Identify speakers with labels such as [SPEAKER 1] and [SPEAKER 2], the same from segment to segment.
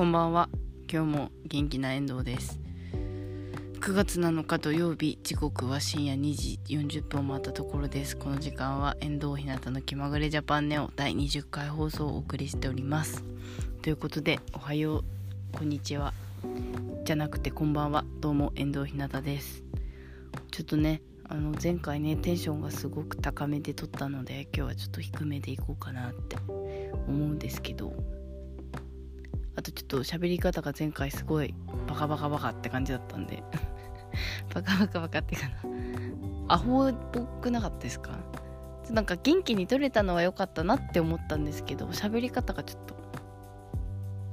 [SPEAKER 1] こんばんは。今日も元気な遠藤です。9月7日土曜日時刻は深夜2時40分を回ったところです。この時間は遠藤ひなたの気まぐれジャパンネオ第20回放送をお送りしております。ということでおはよう。こんにちは。じゃなくてこんばんは。どうも遠藤ひなたです。ちょっとねあの前回ねテンションがすごく高めで撮ったので今日はちょっと低めでいこうかなって思うんですけど。あとちょっと喋り方が前回すごいバカバカバカって感じだったんで。バカバカバカってかな。アホっぽくなかったですか？なんか元気に撮れたのは良かったなって思ったんですけど喋り方がちょっと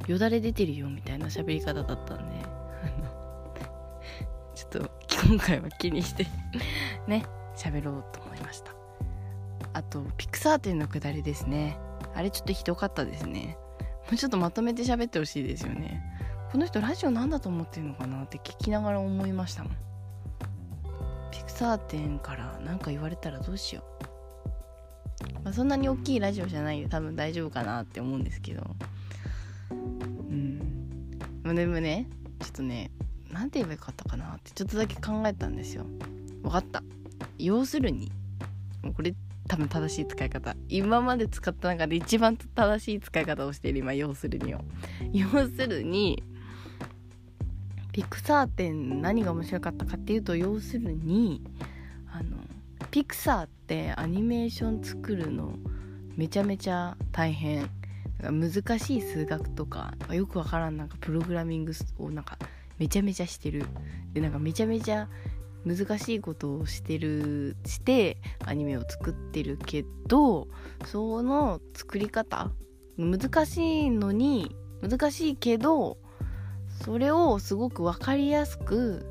[SPEAKER 1] よだれ出てるよみたいな喋り方だったんで。ちょっと今回は気にして ね喋ろうと思いました。あとピクサー展のくだりですね。あれちょっとひどかったですね。ちょっとまとめて喋ってほしいですよね。この人ラジオなんだと思ってるのかなって聞きながら思いましたもん。ピクサー展から何か言われたらどうしよう、まあ、そんなに大きいラジオじゃないで多分大丈夫かなって思うんですけど。うん。まあでもねちょっとね何て言えばよかったかなってちょっとだけ考えたんですよ。分かった。要するにこれ多分正しい使い方。今まで使った中で一番正しい使い方をしている今要するにを要するにピクサー展何が面白かったかっていうと要するにあのピクサーってアニメーション作るのめちゃめちゃ大変。難しい数学とかよくわからんなんかプログラミングをなんかめちゃめちゃしてる。でなんかめちゃめちゃ難しいことをしてるしてアニメを作ってるけどその作り方難しいのに難しいけどそれをすごく分かりやすく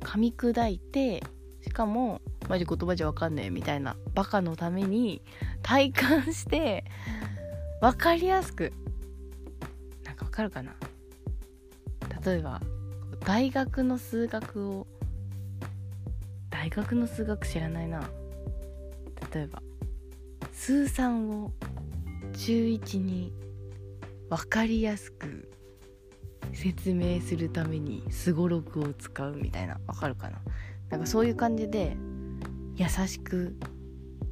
[SPEAKER 1] 噛み砕いてしかもマジ言葉じゃ分かんないみたいなバカのために体感して分かりやすく。なんか分かるかな？例えば大学の数学を大学の数学知らないな。例えば数3を中1に分かりやすく説明するためにすごろくを使うみたいな。わかるかな？なんかそういう感じで優しく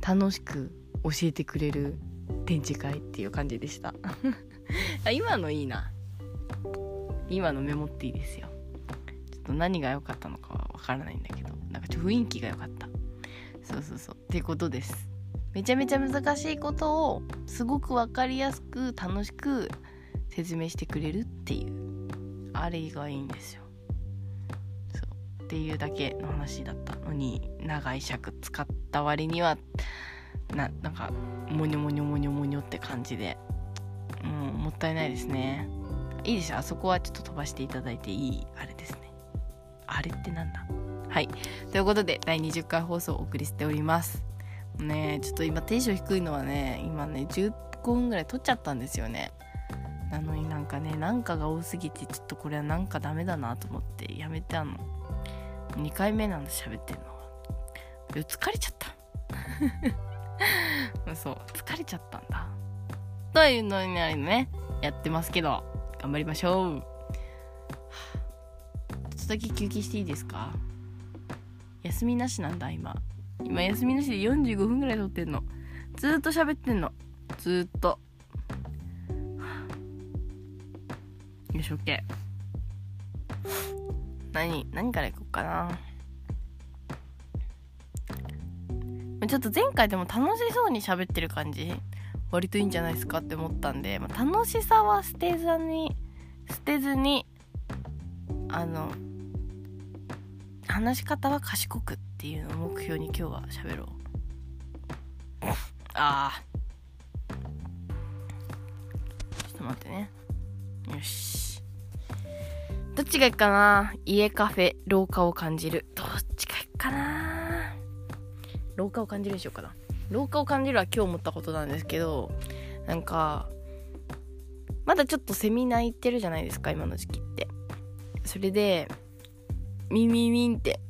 [SPEAKER 1] 楽しく教えてくれる展示会っていう感じでした。今のいいな。今のメモっていいですよ。ちょっと何が良かったのかはわからないんだけどなんかちょ雰囲気が良かった。そうそうそう。っていうことです。めちゃめちゃ難しいことをすごく分かりやすく楽しく説明してくれるっていう。あれがいいんですよ。そう。っていうだけの話だったのに長い尺使った割にはななんかモニョモニョモニョモニョって感じで。うんもったいないですね。いいですよ。あそこはちょっと飛ばしていただいていいあれですね。あれってなんだ？はい。ということで第20回放送をお送りしております。ねちょっと今テンション低いのはね今ね15分ぐらい撮っちゃったんですよね。なのになんかねなんかが多すぎてちょっとこれはなんかダメだなと思ってやめてあの2回目なんだ喋ってんの疲れちゃった。そう疲れちゃったんだ。というのになりねやってますけど頑張りましょう。とだけ休憩していいですか？休みなしなんだ今。今休みなしで45分ぐらい撮ってんの。ずっと喋ってんの。ずっと。よし OK 何何からいこうかな。ちょっと前回でも楽しそうに喋ってる感じ。割といいんじゃないですかって思ったんで、まあ、楽しさは捨てずに捨てずにあの話し方は賢くっていうのを目標に今日は喋ろう。ああちょっと待ってね。よし。どっちがいいかな？家カフェ廊下を感じる。どっちがいいかな？廊下を感じるでしょうかな。廊下を感じるは今日思ったことなんですけどなんかまだちょっとセミナー行ってるじゃないですか今の時期って。それでミンミンミンって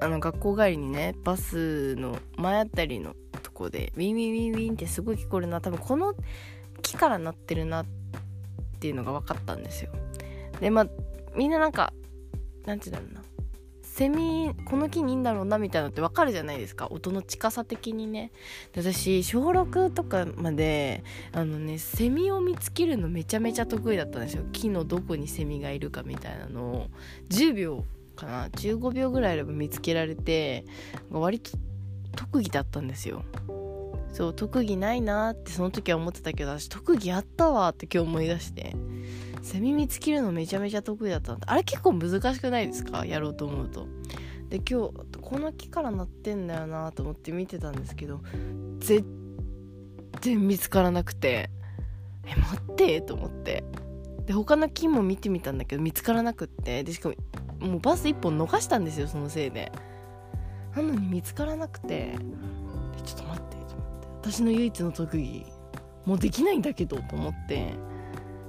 [SPEAKER 1] あの学校帰りにねバスの前あたりのとこでウィンウィンウィンウィンってすごい聞こえるな。多分この木から鳴ってるなっていうのが分かったんですよ。でまあみんななんかなんて言うんだろうな。セミこの木にいいんだろうなみたいなのって分かるじゃないですか。音の近さ的にね。で私小6とかまであのねセミを見つけるのめちゃめちゃ得意だったんですよ。木のどこにセミがいるかみたいなのを。10秒かな。15秒ぐらいあれば見つけられて割と特技だったんですよ。そう特技ないなってその時は思ってたけど私特技あったわって今日思い出して。セミ見つけるのめちゃめちゃ得意だったんあれ結構難しくないですか？やろうと思うと。で今日この木から鳴ってんだよなと思って見てたんですけど全然見つからなくて。え待ってと思って。で他の木も見てみたんだけど見つからなくって。でしかももうバス1本逃したんですよそのせいで。なのに見つからなくて。ちょっと待ってちょっと思って。私の唯一の特技もうできないんだけどと思って。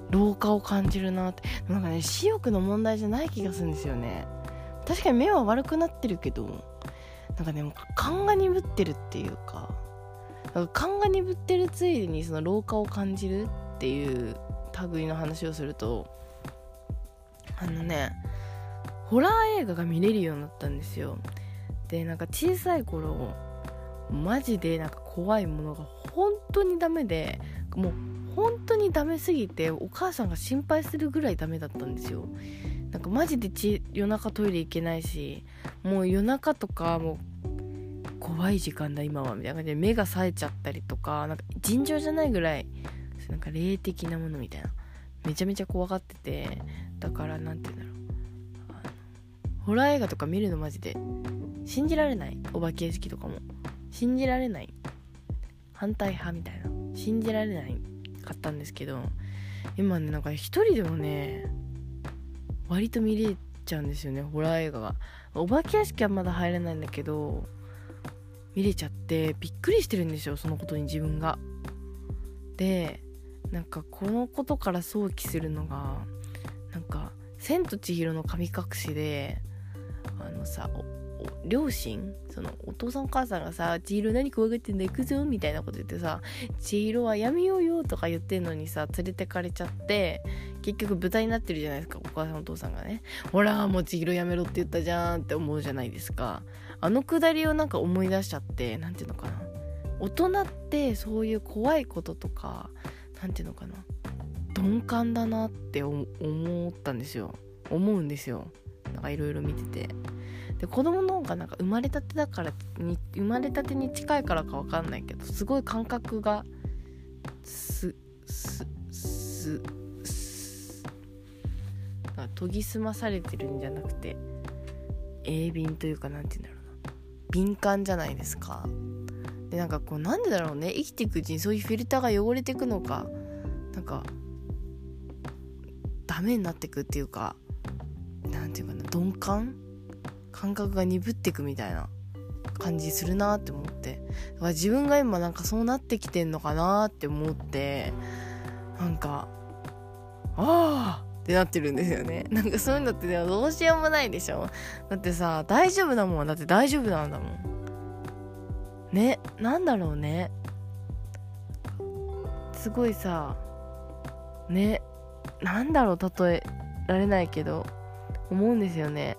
[SPEAKER 1] 老化を感じるなって。なんかね視力の問題じゃない気がするんですよね。確かに目は悪くなってるけどなんかねもう勘が鈍ってるっていうか。か勘が鈍ってるついでにその老化を感じるっていう類の話をするとあのねホラー映画が見れるようになったんですよ。でなんか小さい頃マジでなんか怖いものが本当にダメでもう本当にダメすぎてお母さんが心配するぐらいダメだったんですよ。なんかマジでち夜中トイレ行けないしもう夜中とかもう怖い時間だ今はみたいな感じで目が冴えちゃったりとかなんか尋常じゃないぐらいなんか霊的なものみたいなめちゃめちゃ怖がっててだから何て言うんだろう。ホラー映画とか見るのマジで。信じられない。お化け屋敷とかも。信じられない。反対派みたいな。信じられないかったんですけど。今ねなんか一人でもね割と見れちゃうんですよねホラー映画が。お化け屋敷はまだ入れないんだけど見れちゃってびっくりしてるんですよそのことに自分が。でなんかこのことから想起するのがなんか「千と千尋の神隠しで」のさ両親？そのお父さんお母さんがさ「千尋何怖がってんだ行くぞ」みたいなこと言ってさ「千尋はやめようよ」とか言ってんのにさ連れてかれちゃって結局豚になってるじゃないですかお母さんお父さんがねほらもう千尋やめろって言ったじゃんって思うじゃないですか。あのくだりをなんか思い出しちゃって何ていうのかな。大人ってそういう怖いこととか何ていうのかな。鈍感だなって思ったんですよ。思うんですよ。なんかいろいろ見てて。で子供の方がなんか生まれたてだからに生まれたてに近いからか分かんないけどすごい感覚がすすすす研ぎ澄まされてるんじゃなくて鋭敏というか何て言うんだろうな。敏感じゃないですか。でなんかこうなんでだろうね。生きていくうちにそういうフィルターが汚れていくのかなんかダメになっていくっていうか何て言うかな鈍感感覚が鈍ってくみたいな感じするなって思って。だから自分が今なんかそうなってきてんのかなって思ってなんかああってなってるんですよね。なんかそういうのってどうしようもないでしょ。だってさ大丈夫だもん。だって大丈夫なんだもん。ねなんだろうね。すごいさねなんだろう例えられないけど思うんですよね。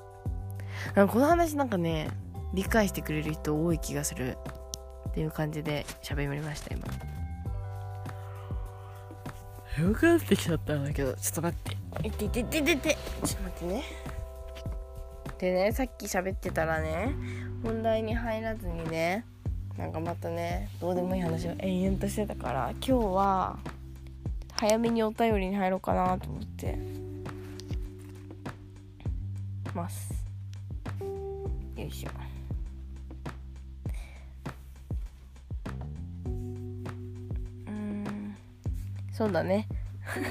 [SPEAKER 1] この話なんかね理解してくれる人多い気がする。っていう感じで喋りました今。よくなってきちゃったんだけど。ちょっと待って。いていていていていて。ちょっと待ってね。でねさっき喋ってたらね本題に入らずにねなんかまたねどうでもいい話を延々としてたから今日は早めにお便りに入ろうかなと思ってます。よしょ。うん。そうだね。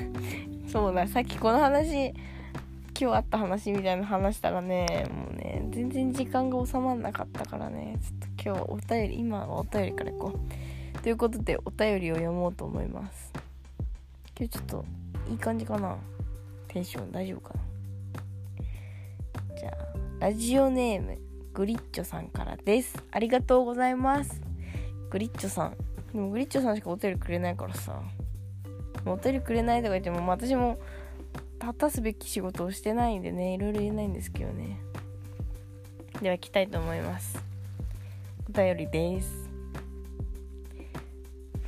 [SPEAKER 1] そうだ。さっきこの話今日あった話みたいな話したらねもうね全然時間が収まんなかったからね。ちょっと今日お便り今はお便りからいこう。ということでお便りを読もうと思います。今日ちょっといい感じかな。テンション大丈夫かな。じゃあラジオネーム。グリッチョさんからです。ありがとうございます。グリッチョさん。でもグリッチョさんしかお便りくれないからさ。お便りくれないとか言っても、私も果たすべき仕事をしてないんでねいろいろ言えないんですけどね。では行きたいと思います。お便りです。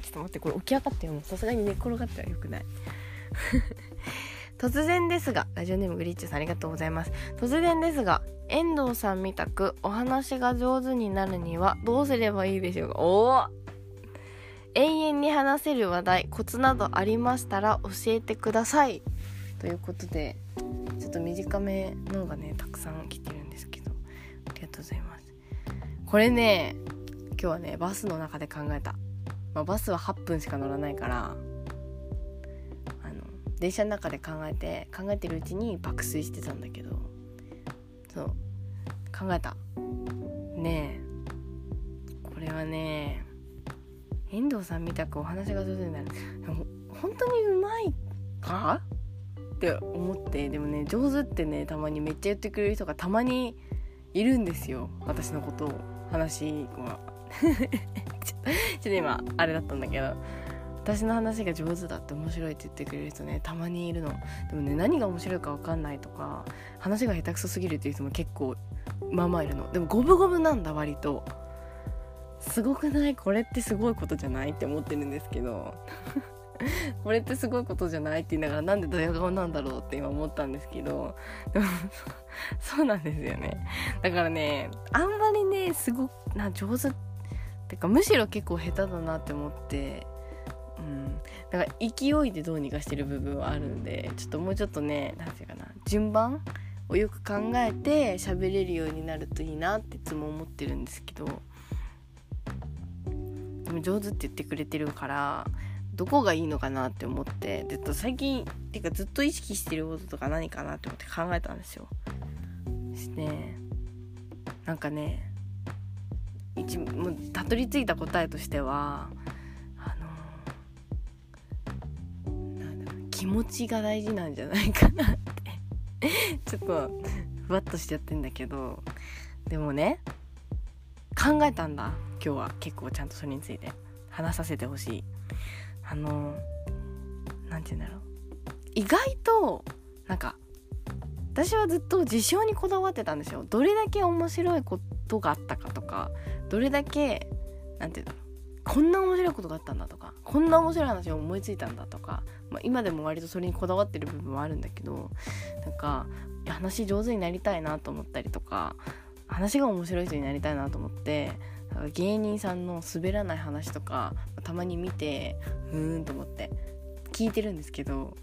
[SPEAKER 1] ちょっと待ってこれ起き上がってもさすがに寝転がってはよくない。突然ですがラジオネームグリッチさんありがとうございます。突然ですが遠藤さんみたくお話が上手になるにはどうすればいいでしょうか？おお永遠に話せる話題コツなどありましたら教えてください。ということでちょっと短めのがねたくさん来てるんですけどありがとうございます。これね今日はねバスの中で考えた、まあ、バスは8分しか乗らないから電車の中で考えて考えてるうちに爆睡してたんだけど。そう。考えた。ねえ。これはね遠藤さんみたくお話が上手になる。本当にうまいか？って思って。でもね上手ってねたまにめっちゃ言ってくれる人がたまにいるんですよ。私のことを。話は ちょっと今あれだったんだけど。私の話が上手だって面白いって言ってくれる人ねたまにいるの。でもね何が面白いか分かんないとか話が下手くそすぎるっていう人も結構まあまあいるの。でも五分五分なんだ割と。すごくない？これってすごいことじゃない？って思ってるんですけど。これってすごいことじゃない？って言いながらなんでドヤ顔なんだろうって今思ったんですけど。でも そうなんですよね。だからねあんまりねすごくな上手ってかむしろ結構下手だなって思って。うんだから勢いでどうにかしてる部分はあるんでちょっともうちょっとね何て言うかな順番をよく考えて喋れるようになるといいなっていつも思ってるんですけどでも上手って言ってくれてるからどこがいいのかなって思ってで最近てかずっと意識してることとか何かなって思って考えたんですよ。してなんかね一もうたどり着いた答えとしては気持ちが大事なんじゃないかなって。ちょっとふわっとしちゃってんだけど。でもね考えたんだ。今日は結構ちゃんとそれについて。話させてほしい。あの何て言うんだろう。意外となんか私はずっと事象にこだわってたんですよ。どれだけ面白いことがあったかとかどれだけ何て言うんだろう。こんな面白いことがあったんだとかこんな面白い話を思いついたんだとか、まあ、今でも割とそれにこだわってる部分はあるんだけどなんか話上手になりたいなと思ったりとか話が面白い人になりたいなと思って芸人さんの滑らない話とかたまに見てうーんと思って聞いてるんですけど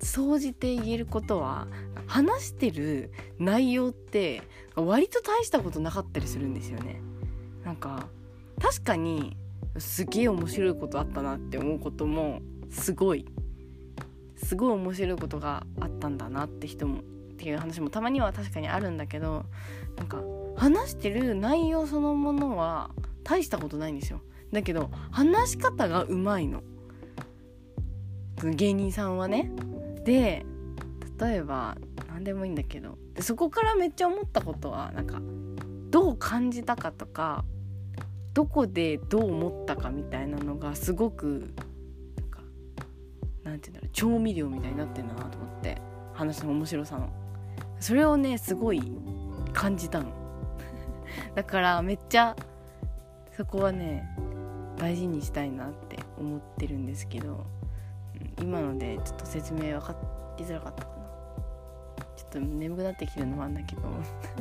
[SPEAKER 1] 総じて言えることは話してる内容って割と大したことなかったりするんですよね。なんか確かにすげえ面白いことあったなって思うこともすごいすごい面白いことがあったんだなって人もっていう話もたまには確かにあるんだけどなんか話してる内容そのものは大したことないんですよ。だけど話し方がうまいの。芸人さんはね。で例えば何でもいいんだけど。でそこからめっちゃ思ったことはなんかどう感じたかとかどこでどう思ったかみたいなのがすごくなんかなんて言うんだろう調味料みたいになってんだなと思って話の面白さの。それをねすごい感じたの。だからめっちゃそこはね大事にしたいなって思ってるんですけど、今のでちょっと説明分かりづらかったかな。ちょっと眠くなってきてるのもあるんだけど。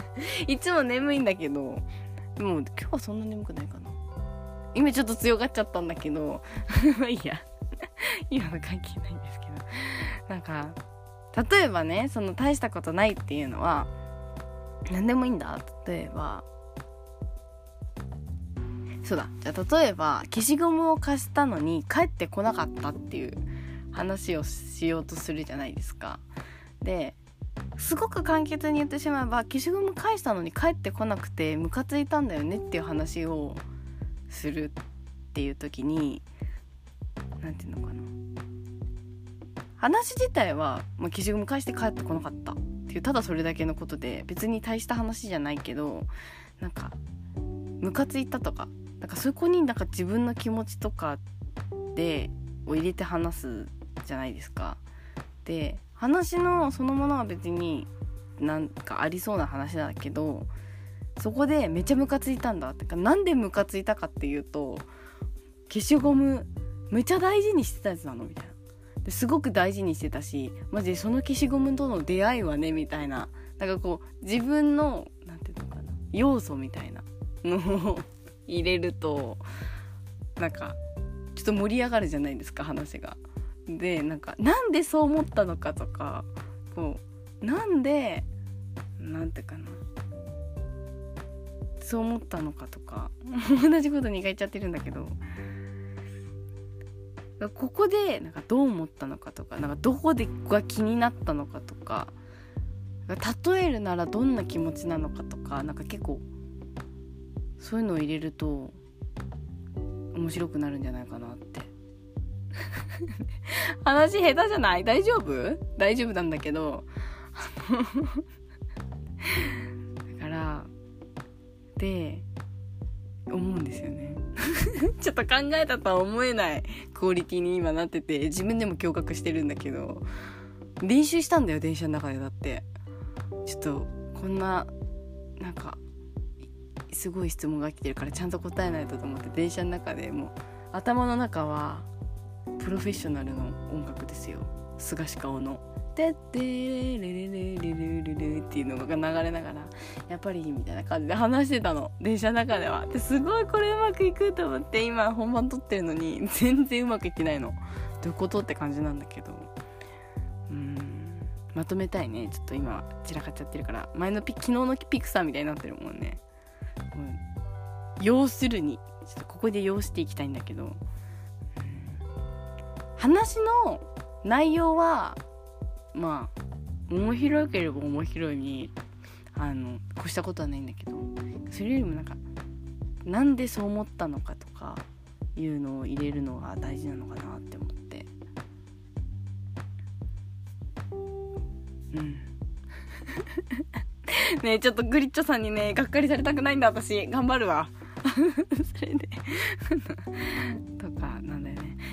[SPEAKER 1] いつも眠いんだけどでも今日はそんな眠くないかな。今ちょっと強がっちゃったんだけど。まあいいや。今の関係ないんですけど。なんか例えばねその大したことないっていうのは何でもいいんだ。例えばそうだ。じゃあ例えば消しゴムを貸したのに帰ってこなかったっていう話をしようとするじゃないですか。ですごく簡潔に言ってしまえば消しゴム返したのに帰ってこなくてムカついたんだよねっていう話をするっていう時に何て言うのかな話自体は、まあ、消しゴム返して帰ってこなかったっていうただそれだけのことで別に大した話じゃないけどなんかムカついたとかなんかそこになんか自分の気持ちとかでを入れて話すじゃないですか。で話のそのものは別になんかありそうな話だけどそこでめっちゃムカついたんだってかなんでムカついたかっていうと消しゴムめちゃ大事にしてたやつなのみたいな。ですごく大事にしてたしマジでその消しゴムとの出会いはねみたいな。なんかこう自分のなんていうのかな要素みたいな。のを 入れるとなんかちょっと盛り上がるじゃないですか話が。でなんかなんでそう思ったのかとかこうなんでなんていうかな。そう思ったのかとか 同じこと2回言っちゃってるんだけどここでなんかどう思ったのかとかなんかどこでが気になったのかとか例えるならどんな気持ちなのかとかなんか結構そういうのを入れると面白くなるんじゃないかなって。話下手じゃない？大丈夫？大丈夫なんだけど。だからで思うんですよね。ちょっと考えたとは思えないクオリティに今なってて自分でも驚愕してるんだけど。練習したんだよ電車の中でだって。ちょっとこんななんかすごい質問が来てるからちゃんと答えないとと思って電車の中で。もう頭の中はプロフェッショナルの音楽ですよ。菅氏顔の「「てってれれれれれれれ」っていうのが流れながら「やっぱり」みたいな感じで話してたの電車の中では。ですごいこれうまくいくと思って今本番撮ってるのに全然うまくいってないの。どういうことって感じなんだけど。うんまとめたいねちょっと今散らかっちゃってるから前のピ昨日のピクサーみたいになってるもんね、うん、要するにちょっとここで要していきたいんだけど、話の内容はまあ面白ければ面白いにあの越したことはないんだけどそれよりもなんかなんでそう思ったのかとかいうのを入れるのが大事なのかなって思って。うん。ねちょっとグリッチョさんにねがっかりされたくないんだ私。頑張るわ。それで。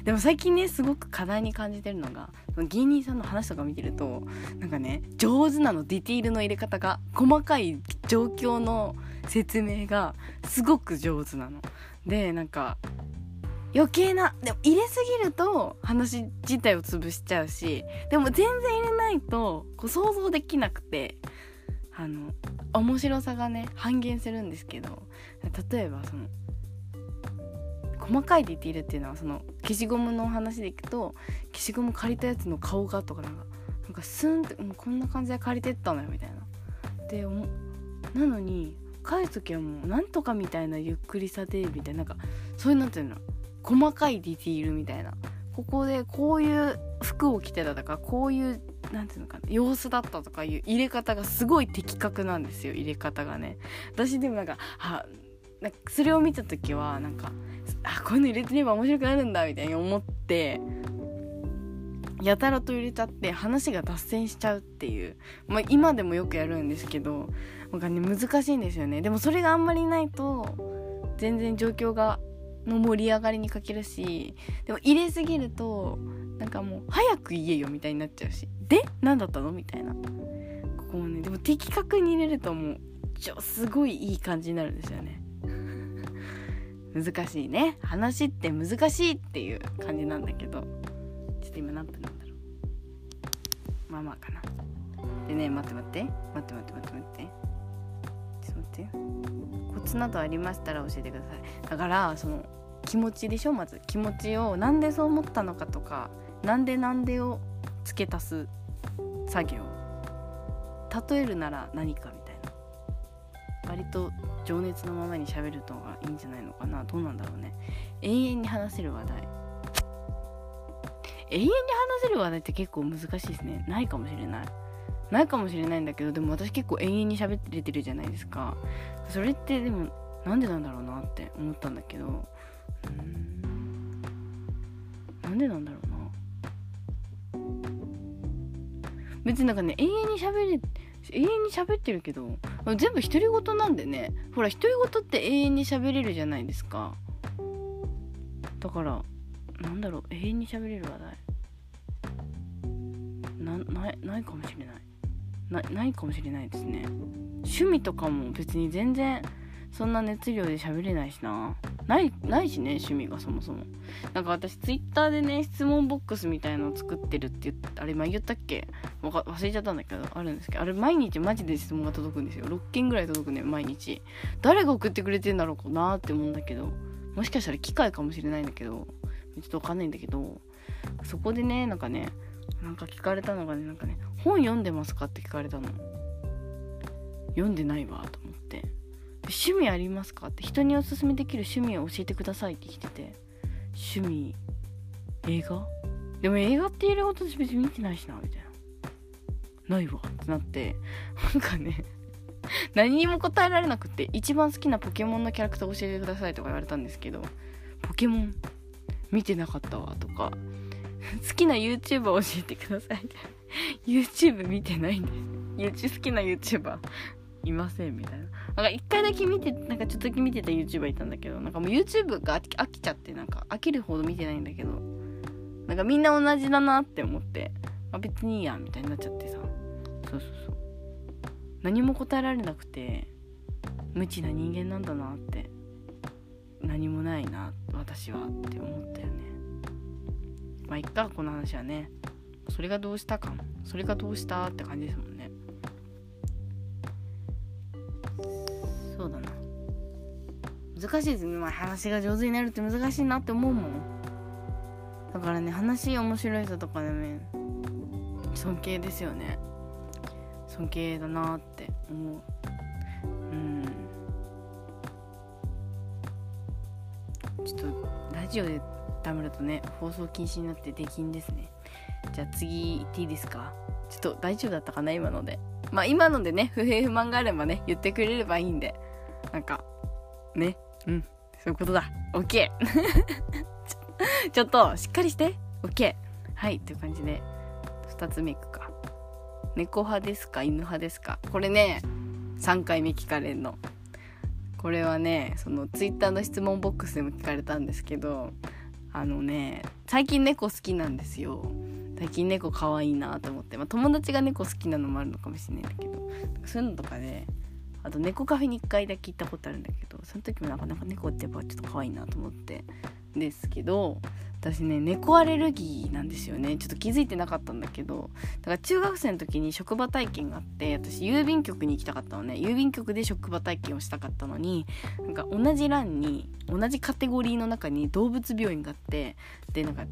[SPEAKER 1] でも最近ねすごく課題に感じてるのが芸人さんの話とか見てるとなんかね上手なのディティールの入れ方が細かい状況の説明がすごく上手なの。でなんか余計なでも入れすぎると話自体を潰しちゃうしでも全然入れないとこう想像できなくてあの面白さがね半減するんですけど例えばその細かいディティールっていうのはその消しゴムのお話でいくと消しゴム借りたやつの顔がとかなんかなんかスンってもうこんな感じで借りてったのよみたいな。でなのに返す時はもうなんとかみたいなゆっくりさでみたいななんかそういうなんていうの細かいディティールみたいなここでこういう服を着てたとかこういうなんていうのかな様子だったとかいう入れ方がすごい的確なんですよ入れ方がね私でもなんかはなんかそれを見た時はなんかあこういうの入れてれば面白くなるんだみたいに思ってやたらと入れちゃって話が脱線しちゃうっていう、まあ、今でもよくやるんですけどなんかね難しいんですよね。でもそれがあんまりないと全然状況がの盛り上がりに欠けるしでも入れすぎるとなんかもう早く言えよみたいになっちゃうしで何だったのみたいな。ここもねでも的確に入れるともうちょすごいいい感じになるんですよね。難しいね。話って難しいっていう感じなんだけど。ちょっと今何分なんだろう。まあまあかな。でね待って待って。待って待って待って待って。ちょっと待って。コツなどありましたら教えてください。だからその気持ちでしょ？まず。気持ちをなんでそう思ったのかとかなんでなんでを付け足す作業。例えるなら何かみたいな。割と情熱のままに喋るのがいいんじゃないのかな。どうなんだろうね。永遠に話せる話題。永遠に話せる話題って結構難しいですね。ないかもしれない。ないかもしれないんだけどでも私結構永遠に喋ってれてるじゃないですか。それってでもなんでなんだろうなって思ったんだけど。うん。なんでなんだろうな。別になんかね永遠に喋れ永遠に喋ってるけど全部独り言なんでね。ほら独り言って永遠に喋れるじゃないですか。だからなんだろう。永遠に喋れる話題。なないないかもしれない。なないかもしれないですね。趣味とかも別に全然そんな熱量で喋れないしな。ないないしね趣味がそもそも。なんか私ツイッターでね質問ボックスみたいのを作ってるって言ってあれ前言ったっけ？忘れちゃったんだけどあるんですけど。あれ毎日マジで質問が届くんですよ。6件ぐらい届くね毎日。誰が送ってくれてんだろうかなって思うんだけど。もしかしたら機械かもしれないんだけど。ちょっとわかんないんだけど。そこでねなんかねなんか聞かれたのがねなんかね本読んでますかって聞かれたの。読んでないわと。趣味ありますか？って人におすすめできる趣味を教えてくださいって来てて趣味？映画でも映画って言えるほど私別に見てないしなみたいなないわってなって。なんかね。何にも答えられなくて一番好きなポケモンのキャラクター教えてくださいとか言われたんですけどポケモン？見てなかったわとか好きな YouTuber 教えてください YouTube 見てないんで。YouTube 好きな YouTuber いませんみたいな。なんか一回だけ見てなんかちょっとだけ見てた YouTuber いたんだけどなんかもう YouTube が飽きちゃってなんか飽きるほど見てないんだけどなんかみんな同じだなって思ってあ別にいいやみたいになっちゃってさ。そうそうそう。何も答えられなくて無知な人間なんだなって何もないな私はって思ったよね。まあいっかこの話はね。それがどうしたかそれがどうしたって感じですもん難しいですね、まあ、話が上手になるって難しいなって思うもん。だからね話面白い人とかでね尊敬ですよね。尊敬だなって思う。うん。ちょっとラジオでダメだとね放送禁止になってできんですね。じゃあ次行っていいですか？ちょっと大丈夫だったかな今ので。まあ今のでね不平不満があればね言ってくれればいいんで。なんかね。うん。そういうことだ。OK ちょっとしっかりして。OK はいという感じで。2つ目いくか。猫派ですか？犬派ですか？これね3回目聞かれんの。これはねそのツイッターの質問ボックスでも聞かれたんですけどあのね最近猫好きなんですよ。最近猫可愛いなと思って、まあ、友達が猫好きなのもあるのかもしれないんだけど。そういうのとかであと猫カフェに1回だけ行ったことあるんだけどその時もなかなか猫ってやっぱちょっと可愛いなと思って。ですけど私ね猫アレルギーなんですよね。ちょっと気づいてなかったんだけどだから中学生の時に職場体験があって私郵便局に行きたかったのね。郵便局で職場体験をしたかったのになんか同じ欄に同じカテゴリーの中に動物病院があってでなんか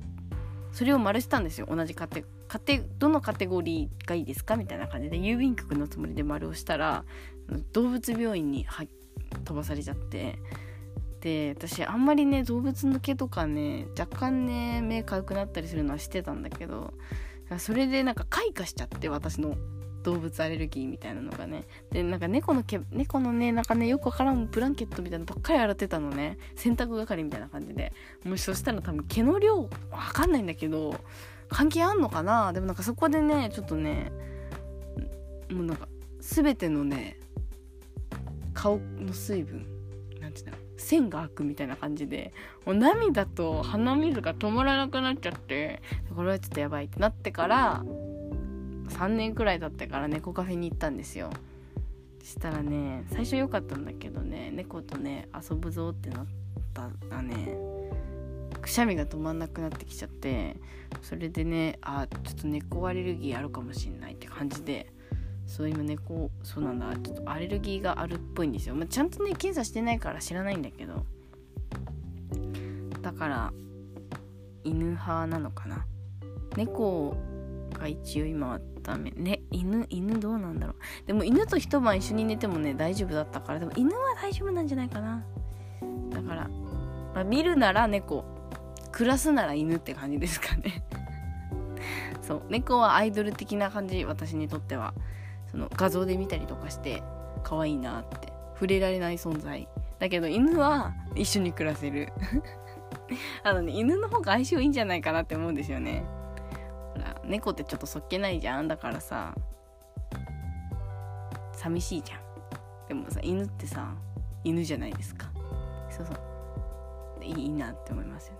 [SPEAKER 1] それを丸したんですよ。同じカテカテどのカテゴリーがいいですかみたいな感じで。郵便局のつもりで丸をしたら動物病院に飛ばされちゃって。で私あんまりね動物の毛とかね若干ね目かゆくなったりするのはしてたんだけどそれでなんか開花しちゃって私の動物アレルギーみたいなのがね。でなんか猫の毛猫のねなんかねよくわからんブランケットみたいなのばっかり洗ってたのね。洗濯係みたいな感じで。もしそしたら多分毛の量わかんないんだけど関係あんのかな？でもなんかそこでねちょっとねもうなんか全てのね顔の水分なんて言うんだろう線が開くみたいな感じでもう涙と鼻水が止まらなくなっちゃってこれはちょっとやばいってなってから3年くらい経ってから猫カフェに行ったんですよ。したらね最初良かったんだけどね猫とね遊ぶぞってなったらねくしゃみが止まんなくなってきちゃってそれでねあちょっと猫アレルギーあるかもしんないって感じでそう今猫そうなんだちょっとアレルギーがあるっぽいんですよ、まあ、ちゃんとね検査してないから知らないんだけどだから犬派なのかな。猫が一応今ダメ。ね犬犬どうなんだろう。でも犬と一晩一緒に寝てもね大丈夫だったから。でも犬は大丈夫なんじゃないかな。だから、まあ、見るなら猫。暮らすなら犬って感じですかね。そう。猫はアイドル的な感じ私にとっては。その画像で見たりとかして可愛いなって。触れられない存在。だけど犬は一緒に暮らせる。あのね犬の方が相性いいんじゃないかなって思うんですよね。猫ってちょっとそっけないじゃん。だからさ寂しいじゃん。でもさ犬ってさ犬じゃないですか。そうそう。いいなって思いますよ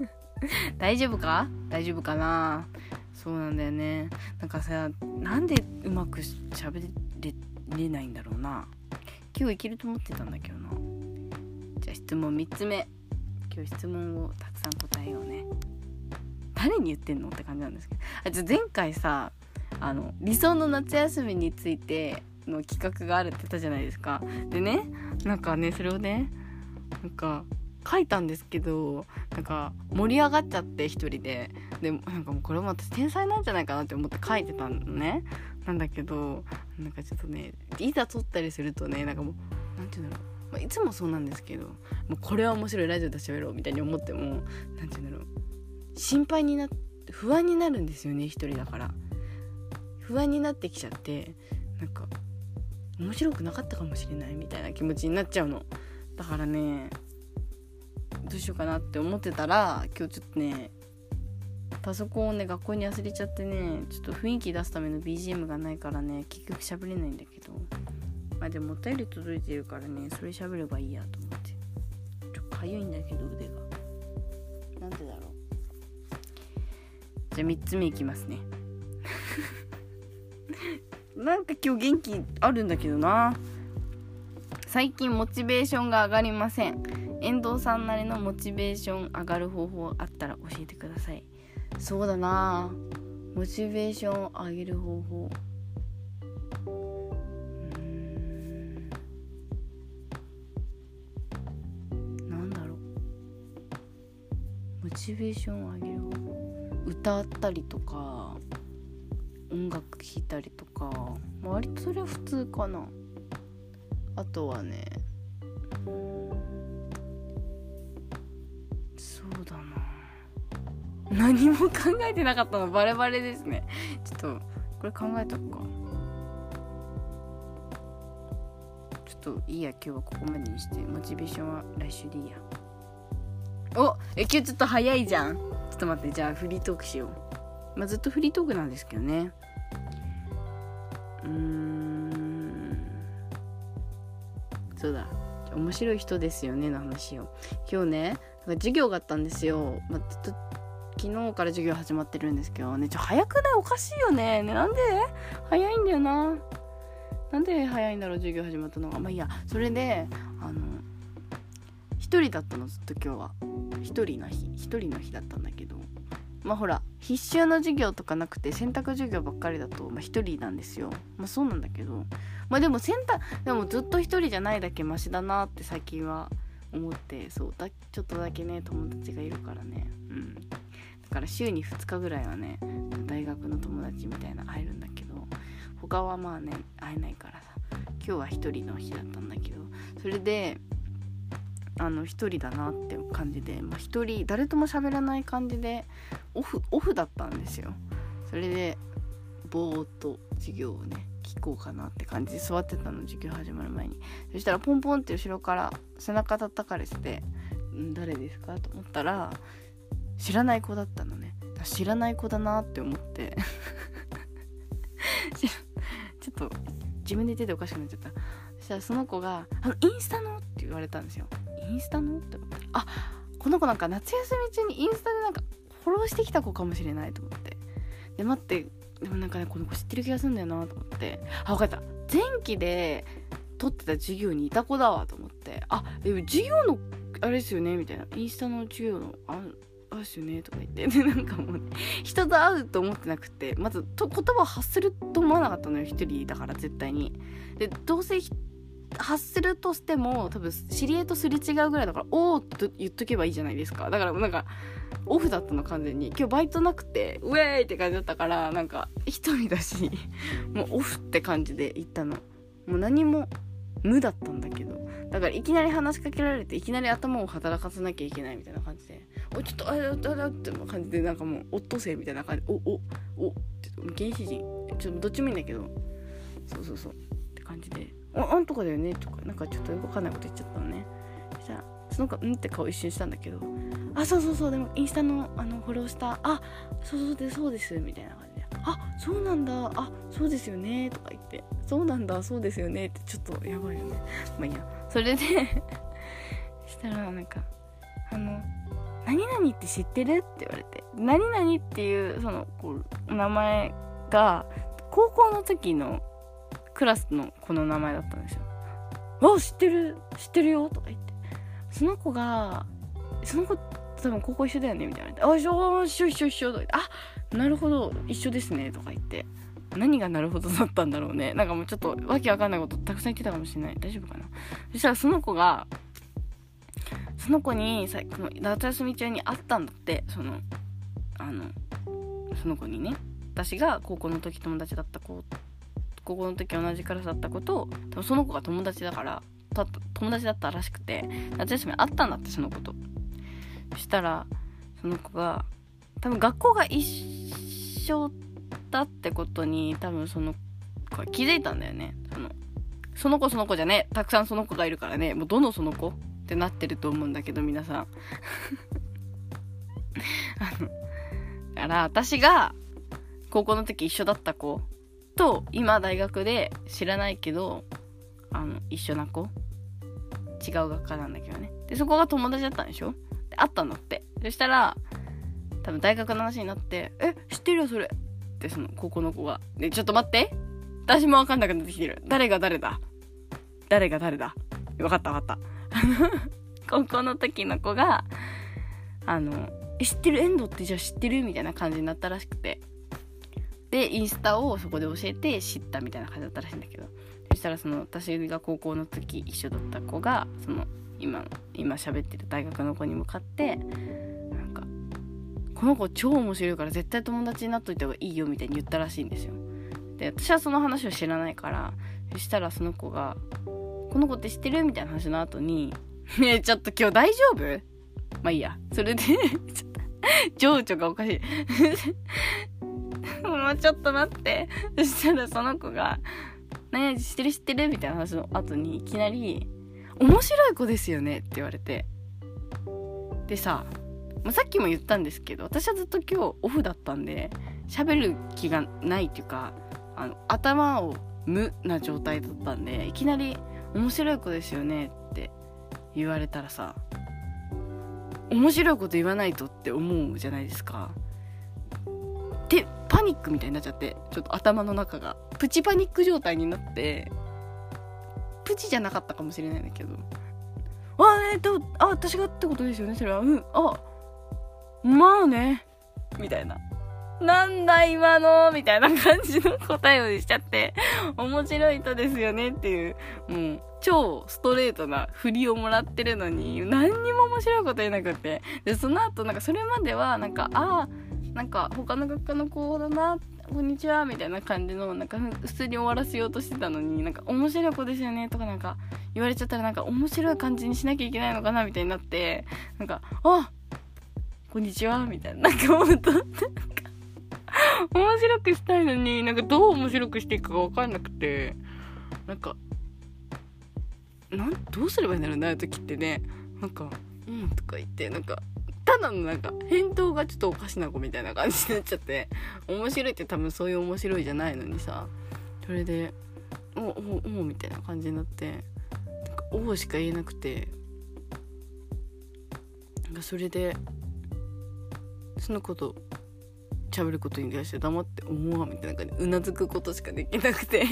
[SPEAKER 1] ね。大丈夫か？大丈夫かな？そうなんだよね。なんかさなんでうまく喋れれないんだろうな。今日いけると思ってたんだけどな。じゃあ質問3つ目。今日質問をたくさん答えようね。誰に言ってんのって感じなんですけど。あじゃ前回さあの理想の夏休みについての企画があるって言ったじゃないですか。でねなんかねそれをねなんか書いたんですけどなんか盛り上がっちゃって一人で。でなんかもうこれも私天才なんじゃないかなって思って書いてたのね。なんだけどなんかちょっとねいざ撮ったりするとねなんかもう何て言うんだろう、まあ、いつもそうなんですけどもうこれは面白いラジオで喋ろうみたいに思っても何て言うんだろう。心配になって不安になるんですよね一人だから。不安になってきちゃってなんか面白くなかったかもしれないみたいな気持ちになっちゃうの。だからねどうしようかなって思ってたら今日ちょっとねパソコンをね学校に忘れちゃってねちょっと雰囲気出すための BGM がないからね結局喋れないんだけど。まあでもお便り届いてるからねそれ喋ればいいやと思って。ちょっとかゆいんだけど腕が。なんでだろう。じゃあ3つ目いきますね。なんか今日元気あるんだけどな。最近モチベーションが上がりません。遠藤さんなりのモチベーション上がる方法あったら教えてください。そうだな。モチベーションを上げる方法。なんだろう。モチベーションを上げる方法。歌ったりとか音楽聴いたりとか割とそれは普通かな。あとはねそうだな。何も考えてなかったの。バレバレですね。ちょっとこれ考えとくか。ちょっといいや。今日はここまでにして。モチベーションは来週でいいや。おえ今日ちょっと早いじゃん。っと待ってじゃあフリートークしよう。まあずっとフリートークなんですけどね。うーん。そうだ。面白い人ですよねの話を。今日ね授業があったんですよ、まあ、ずっと昨日から授業始まってるんですけどね。ちょ早くないおかしいよね。ねなんで？早いんだよな。なんで早いんだろう授業始まったのが。まあいいや。それで一人だったのずっと今日は。一人の日一人の日だったんだけど。まあほら必修の授業とかなくて選択授業ばっかりだとまあ人なんですよ。まあそうなんだけど。まあでも選択でもずっと一人じゃないだけマシだなって最近は思ってそうだちょっとだけね友達がいるからね。うん。だから週に2日ぐらいはね大学の友達みたいな会えるんだけど。他はまあね会えないからさ。今日は一人の日だったんだけど。それであの一人だなって感じで、まあ、人誰とも喋らない感じでオフオフだったんですよ。それでぼーっと授業をね聞こうかなって感じで座ってたの授業始まる前に。そしたらポンポンって後ろから背中叩かれてて「誰ですか?」と思ったら知らない子だったのね。知らない子だなって思って。ちょっと自分で言ってておかしくなっちゃった。したらその子が「あのインスタの?」って言われたんですよ。インスタのって思って。あこの子なんか夏休み中にインスタでなんかフォローしてきた子かもしれないと思って。で待ってでもなんかねこの子知ってる気がするんだよなと思って。あ分かった。前期で取ってた授業にいた子だわと思って。あでも授業のあれですよねみたいな。インスタの授業のああれですよねとか言って。でなんかもう、人と会うと思ってなくて。まずと言葉を発すると思わなかったのよ一人だから絶対に。でどうせ発するとしても多分知り合いとすれ違うぐらいだから「おお!」って言っとけばいいじゃないですか。だからなんかオフだったの完全に。今日バイトなくてウェーイって感じだったからなんか一人だし もうオフって感じで行ったの。もう何も無だったんだけど。だからいきなり話しかけられていきなり頭を働かせなきゃいけないみたいな感じで「おちょっとあれあれあれ」って感じでなんかもうオットセイみたいな感じで「おおおって原始人ちょっとどっちもいいんだけどそうそうそうって感じで「ああんとかだよね」とかなんかちょっとよくわかんないこと言っちゃったのね。そしたらその子うんって顔一瞬したんだけど「あそうそうそうでもインスタのあのフォローしたあそうそうでそうです」みたいな感じで「あそうなんだあそうですよね」とか言って「そうなんだそうですよね」ってちょっとやばいよね。まあいいや。それで したらなんかあの何々って知ってる?」って言われて何々っていうそのこう名前が高校の時のクラスの子の名前だったんですよ。あ知ってる知ってるよとか言って。その子がその子多分高校一緒だよねみたいな「あ一緒一緒一緒一緒」とか言って「あなるほど一緒ですね」とか言って。何がなるほどだったんだろうね。なんかもうちょっとわけわかんないことたくさん言ってたかもしれない。大丈夫かな。そしたらその子がその子にさこの夏休み中に会ったんだって。そのあのその子にね。私が高校の時友達だった子高校の時同じクラスだった子と多分その子が友達だから友達だったらしくて夏休み会ったんだってその子と。そしたらその子が多分学校が一緒だってことに多分その子は気づいたんだよね。そのその子その子じゃねたくさんその子がいるからね。もうどのその子？ってなってると思うんだけど皆さん。あのだから私が高校の時一緒だった子と今大学で知らないけどあの一緒な子。違う学科なんだけどね。でそこが友達だったんでしょ？で会ったんだって。そしたら多分大学の話になって「え知ってるよそれ」ってその高校の子が「ねちょっと待って。私も分かんなくなってきてる。誰が誰だ？誰が誰だ？分かった分かった。高校の時の子があの「知ってる？エンドってじゃあ知ってる?」みたいな感じになったらしくて。でインスタをそこで教えて知ったみたいな感じだったらしいんだけどそしたらその私が高校の時一緒だった子がその今今喋ってる大学の子に向かってなんか「この子超面白いから絶対友達になっといた方がいいよ」みたいに言ったらしいんですよで私はその話を知らないからそしたらその子が「この子って知ってる?」みたいな話の後に「ね えちょっと今日大丈夫?」まあいいやそれで 情緒がおかしい もうちょっと待って そしたらその子が「何々知ってる知ってる?」みたいな話の後にいきなり「面白い子ですよね」って言われてでさ、まあ、さっきも言ったんですけど私はずっと今日オフだったんで喋る気がないっていうかあの頭を無な状態だったんでいきなり「面白い子ですよね」って言われたらさ面白いこと言わないとって思うじゃないですか。でパニックみたいになっちゃってちょっと頭の中がプチパニック状態になってプチじゃなかったかもしれないんだけど。あえっとあ私がってことですよね？それはうんあまあね。みたいな。なんだ今のみたいな感じの答えをしちゃって面白い人ですよねっていう。もう超ストレートな振りをもらってるのに何にも面白いこと言えなくて。でその後なんかそれまではなんかああなんか他の学科の子だなこんにちはみたいな感じのなんか普通に終わらせようとしてたのになんか面白い子ですよねとかなんか言われちゃったらなんか面白い感じにしなきゃいけないのかなみたいになってなんかあこんにちはみたいななんか思った面白くしたいのになんかどう面白くしていくか分かんなくてなんかなんどうすればいいんだろうなあ時ってね。なんか「うん」とか言ってなんかただのなんか返答がちょっとおかしな子みたいな感じになっちゃって面白いって多分そういう面白いじゃないのにさそれで「おおおみたいな感じになってなんか「おお」しか言えなくてなんかそれでその子と喋ることに対して黙って「思う」みたいな感じでうなずくことしかできなくて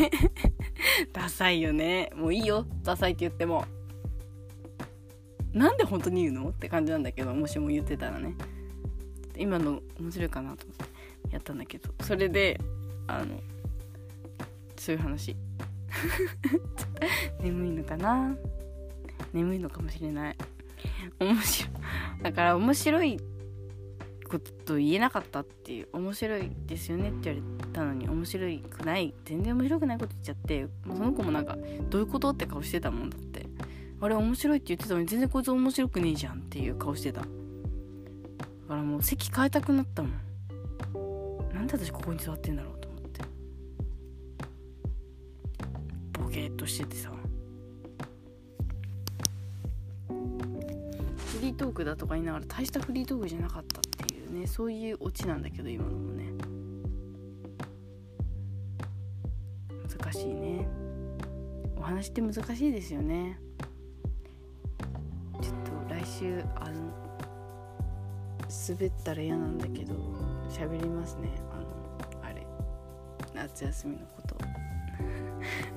[SPEAKER 1] ダサいよね。もういいよ。ダサいって言っても。なんで本当に言うの？って感じなんだけどもしも言ってたらね。今の面白いかなと思ってやったんだけど。それであのそういう話。眠いのかな？眠いのかもしれない。面白い。だから面白いこと言えなかったっていう面白いですよねって言われたのに面白くない。全然面白くないこと言っちゃってその子もなんかどういうこと？って顔してたもんだって。あれ面白いって言ってたのに全然こいつ面白くねえじゃんっていう顔してた。だからもう席変えたくなったもん。なんで私ここに座ってんだろうと思って。ボケーっとしててさ。フリートークだとか言いながら大したフリートークじゃなかったっていうね。そういうオチなんだけど今のもね。難しいね。お話って難しいですよね。週あの滑ったら嫌なんだけど喋りますね。あのあれ。夏休みのこと。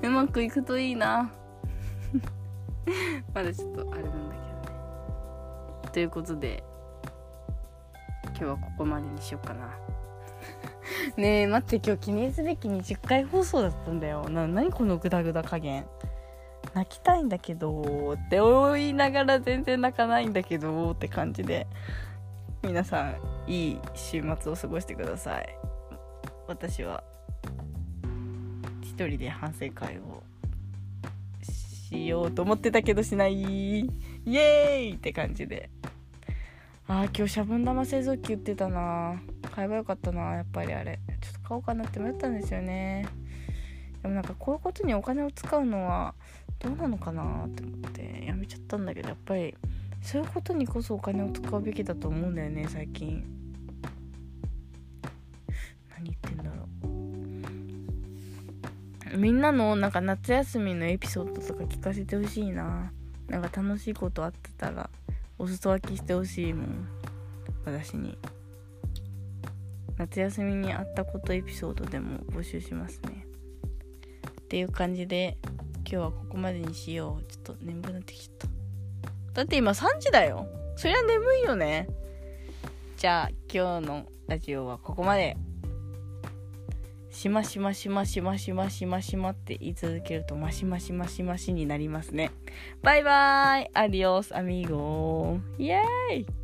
[SPEAKER 1] うまくいくといいな。まだちょっとあれなんだけどね。ということで今日はここまでにしようかな。ねえ待って今日記念すべき20回放送だったんだよ。な何このグダグダ加減。泣きたいんだけどって言いながら全然泣かないんだけどって感じで皆さんいい週末を過ごしてください。私は一人で反省会をしようと思ってたけどしない。イエーイって感じで。ああ今日シャボン玉製造機売ってたな。買えばよかったな。やっぱりあれ。ちょっと買おうかなって迷ったんですよね。でもなんかこういうことにお金を使うのはどうなのかなって思ってやめちゃったんだけどやっぱりそういうことにこそお金を使うべきだと思うんだよね最近。何言ってんだろう。みんなのなんか夏休みのエピソードとか聞かせてほしいな。なんか楽しいことあってたらお裾分けしてほしいもん。私に。夏休みにあったことエピソードでも募集しますね。っていう感じで日はここまでにしよう。ちょっと眠くなってきちゃった。だって今3時だよ。そりゃ眠いよね。じゃあ今日のラジオはここまで。しましましましましましましまって言い続けるとマシマシマシマシになりますね。バイバイ。アディオスアミーゴイエーイ。